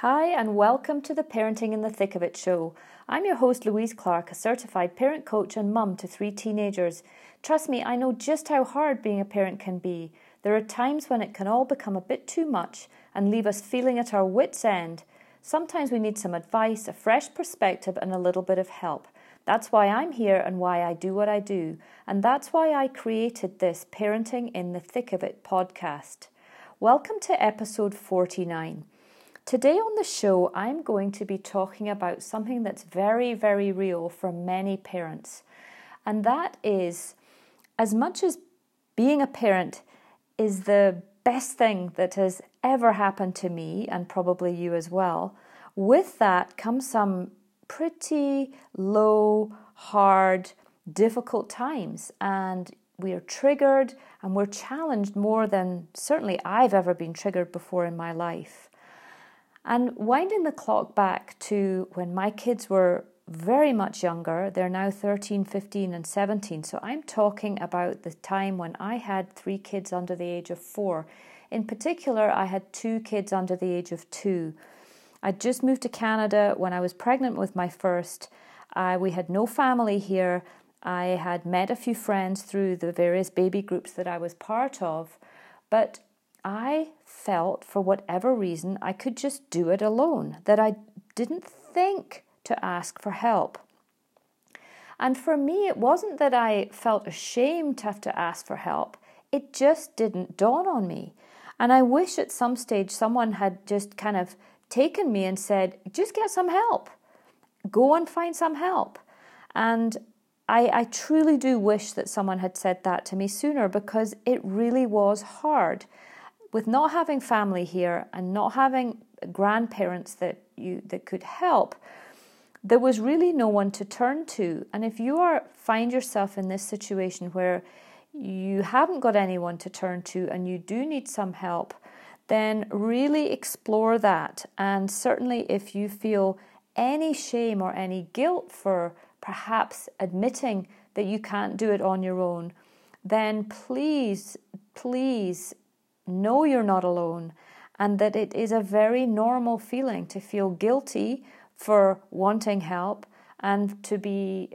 Hi, and welcome to the Parenting in the Thick of It show. I'm your host, Louise Clark, a certified parent coach and mum to three teenagers. Trust me, I know just how hard being a parent can be. There are times when it can all become a bit too much and leave us feeling at our wits' end. Sometimes we need some advice, a fresh perspective, and a little bit of help. That's why I'm here and why I do what I do. And that's why I created this Parenting in the Thick of It podcast. Welcome to episode 49. Today on the show, I'm going to be talking about something that's very, very real for many parents. And that is as much as being a parent is the best thing that has ever happened to me, and probably you as well, with that comes some pretty low, hard, difficult times. And we are triggered and we're challenged more than certainly I've ever been triggered before in my life. And winding the clock back to when my kids were very much younger, they're now 13, 15, and 17. So I'm talking about the time when I had three kids under the age of four. In particular, I had two kids under the age of two. I'd just moved to Canada when I was pregnant with my first. We had no family here. I had met a few friends through the various baby groups that I was part of, but I felt for whatever reason I could just do it alone, that I didn't think to ask for help. And for me, it wasn't that I felt ashamed to have to ask for help, it just didn't dawn on me. And I wish at some stage someone had just kind of taken me and said, just get some help, go and find some help. And I, I truly do wish that someone had said that to me sooner because it really was hard with not having family here and not having grandparents that you that could help there was really no one to turn to. And if you are find yourself in this situation where you haven't got anyone to turn to and you do need some help then really explore that. And certainly if you feel any shame or any guilt for perhaps admitting that you can't do it on your own then please please know you're not alone and that it is a very normal feeling to feel guilty for wanting help and to be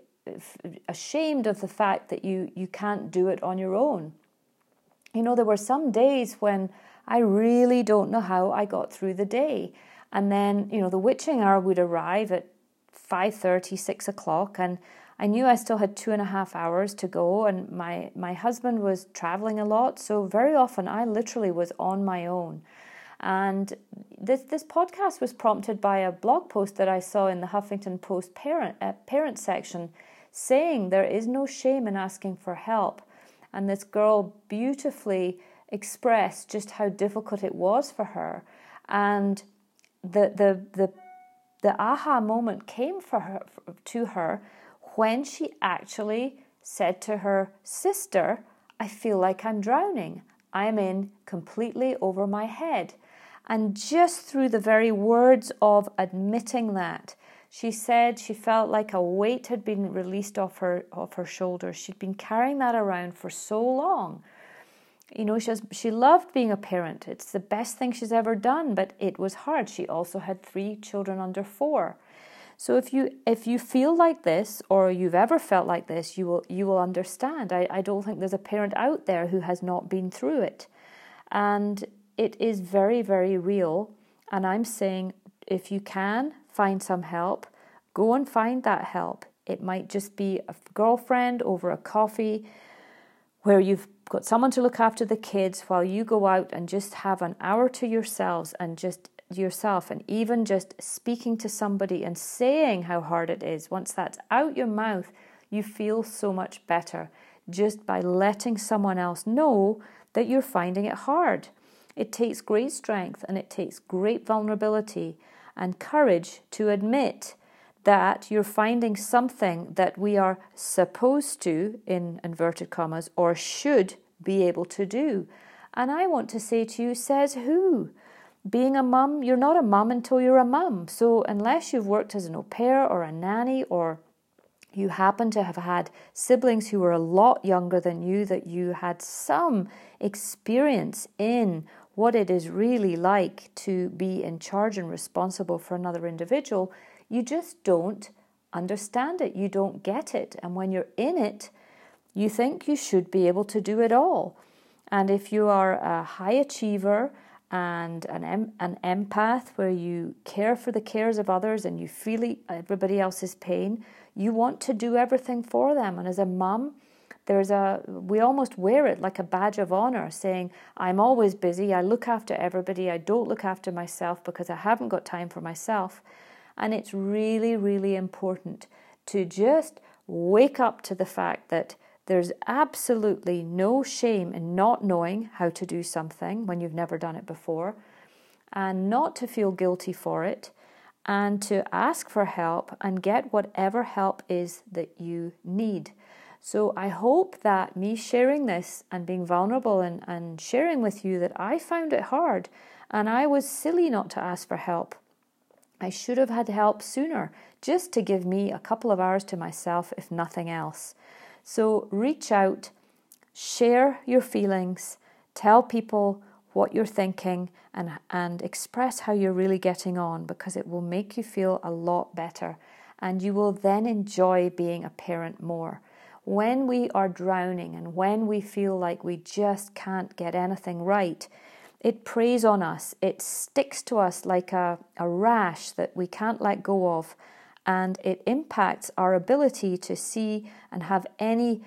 ashamed of the fact that you, you can't do it on your own. You know, there were some days when I really don't know how I got through the day. And then, you know, the witching hour would arrive at 5.30, 6 o'clock, and I knew I still had two and a half hours to go, and my, my husband was traveling a lot, so very often I literally was on my own. And this this podcast was prompted by a blog post that I saw in the Huffington Post parent uh, parent section, saying there is no shame in asking for help, and this girl beautifully expressed just how difficult it was for her, and the the the the aha moment came for her to her when she actually said to her sister, I feel like I'm drowning. I am in completely over my head. And just through the very words of admitting that, she said she felt like a weight had been released off her off her shoulders. She'd been carrying that around for so long. You know, she, has, she loved being a parent. It's the best thing she's ever done, but it was hard. She also had three children under four. So if you if you feel like this or you've ever felt like this, you will you will understand. I, I don't think there's a parent out there who has not been through it. And it is very, very real. And I'm saying if you can find some help, go and find that help. It might just be a girlfriend over a coffee where you've got someone to look after the kids while you go out and just have an hour to yourselves and just yourself and even just speaking to somebody and saying how hard it is, once that's out your mouth, you feel so much better just by letting someone else know that you're finding it hard. It takes great strength and it takes great vulnerability and courage to admit that you're finding something that we are supposed to, in inverted commas, or should be able to do. And I want to say to you, says who? Being a mum, you're not a mum until you're a mum. So, unless you've worked as an au pair or a nanny, or you happen to have had siblings who were a lot younger than you, that you had some experience in what it is really like to be in charge and responsible for another individual, you just don't understand it. You don't get it. And when you're in it, you think you should be able to do it all. And if you are a high achiever and an, em- an empath where you care for the cares of others and you feel everybody else's pain, you want to do everything for them. And as a mum, there's a we almost wear it like a badge of honor saying i'm always busy. I look after everybody. I don't look after myself because i haven't got time for myself. And it's really really important to just wake up to the fact that there's absolutely no shame in not knowing how to do something when you've never done it before, and not to feel guilty for it, and to ask for help and get whatever help is that you need. So I hope that me sharing this and being vulnerable and, and sharing with you that I found it hard and I was silly not to ask for help. I should have had help sooner, just to give me a couple of hours to myself, if nothing else. So reach out, share your feelings, tell people what you're thinking, and, and express how you're really getting on because it will make you feel a lot better. And you will then enjoy being a parent more. When we are drowning and when we feel like we just can't get anything right, it preys on us. It sticks to us like a, a rash that we can't let go of and it impacts our ability to see and have any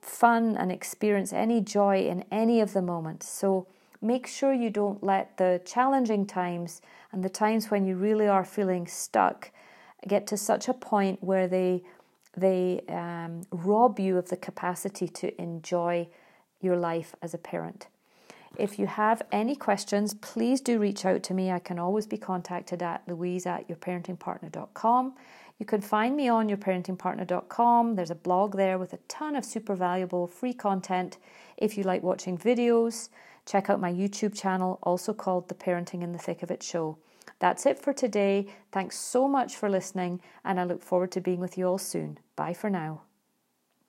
fun and experience any joy in any of the moments. So make sure you don't let the challenging times and the times when you really are feeling stuck get to such a point where they they um, rob you of the capacity to enjoy your life as a parent. If you have any questions, please do reach out to me. I can always be contacted at louise at yourparentingpartner.com. You can find me on yourparentingpartner.com. There's a blog there with a ton of super valuable free content. If you like watching videos, check out my YouTube channel, also called The Parenting in the Thick of It Show. That's it for today. Thanks so much for listening, and I look forward to being with you all soon. Bye for now.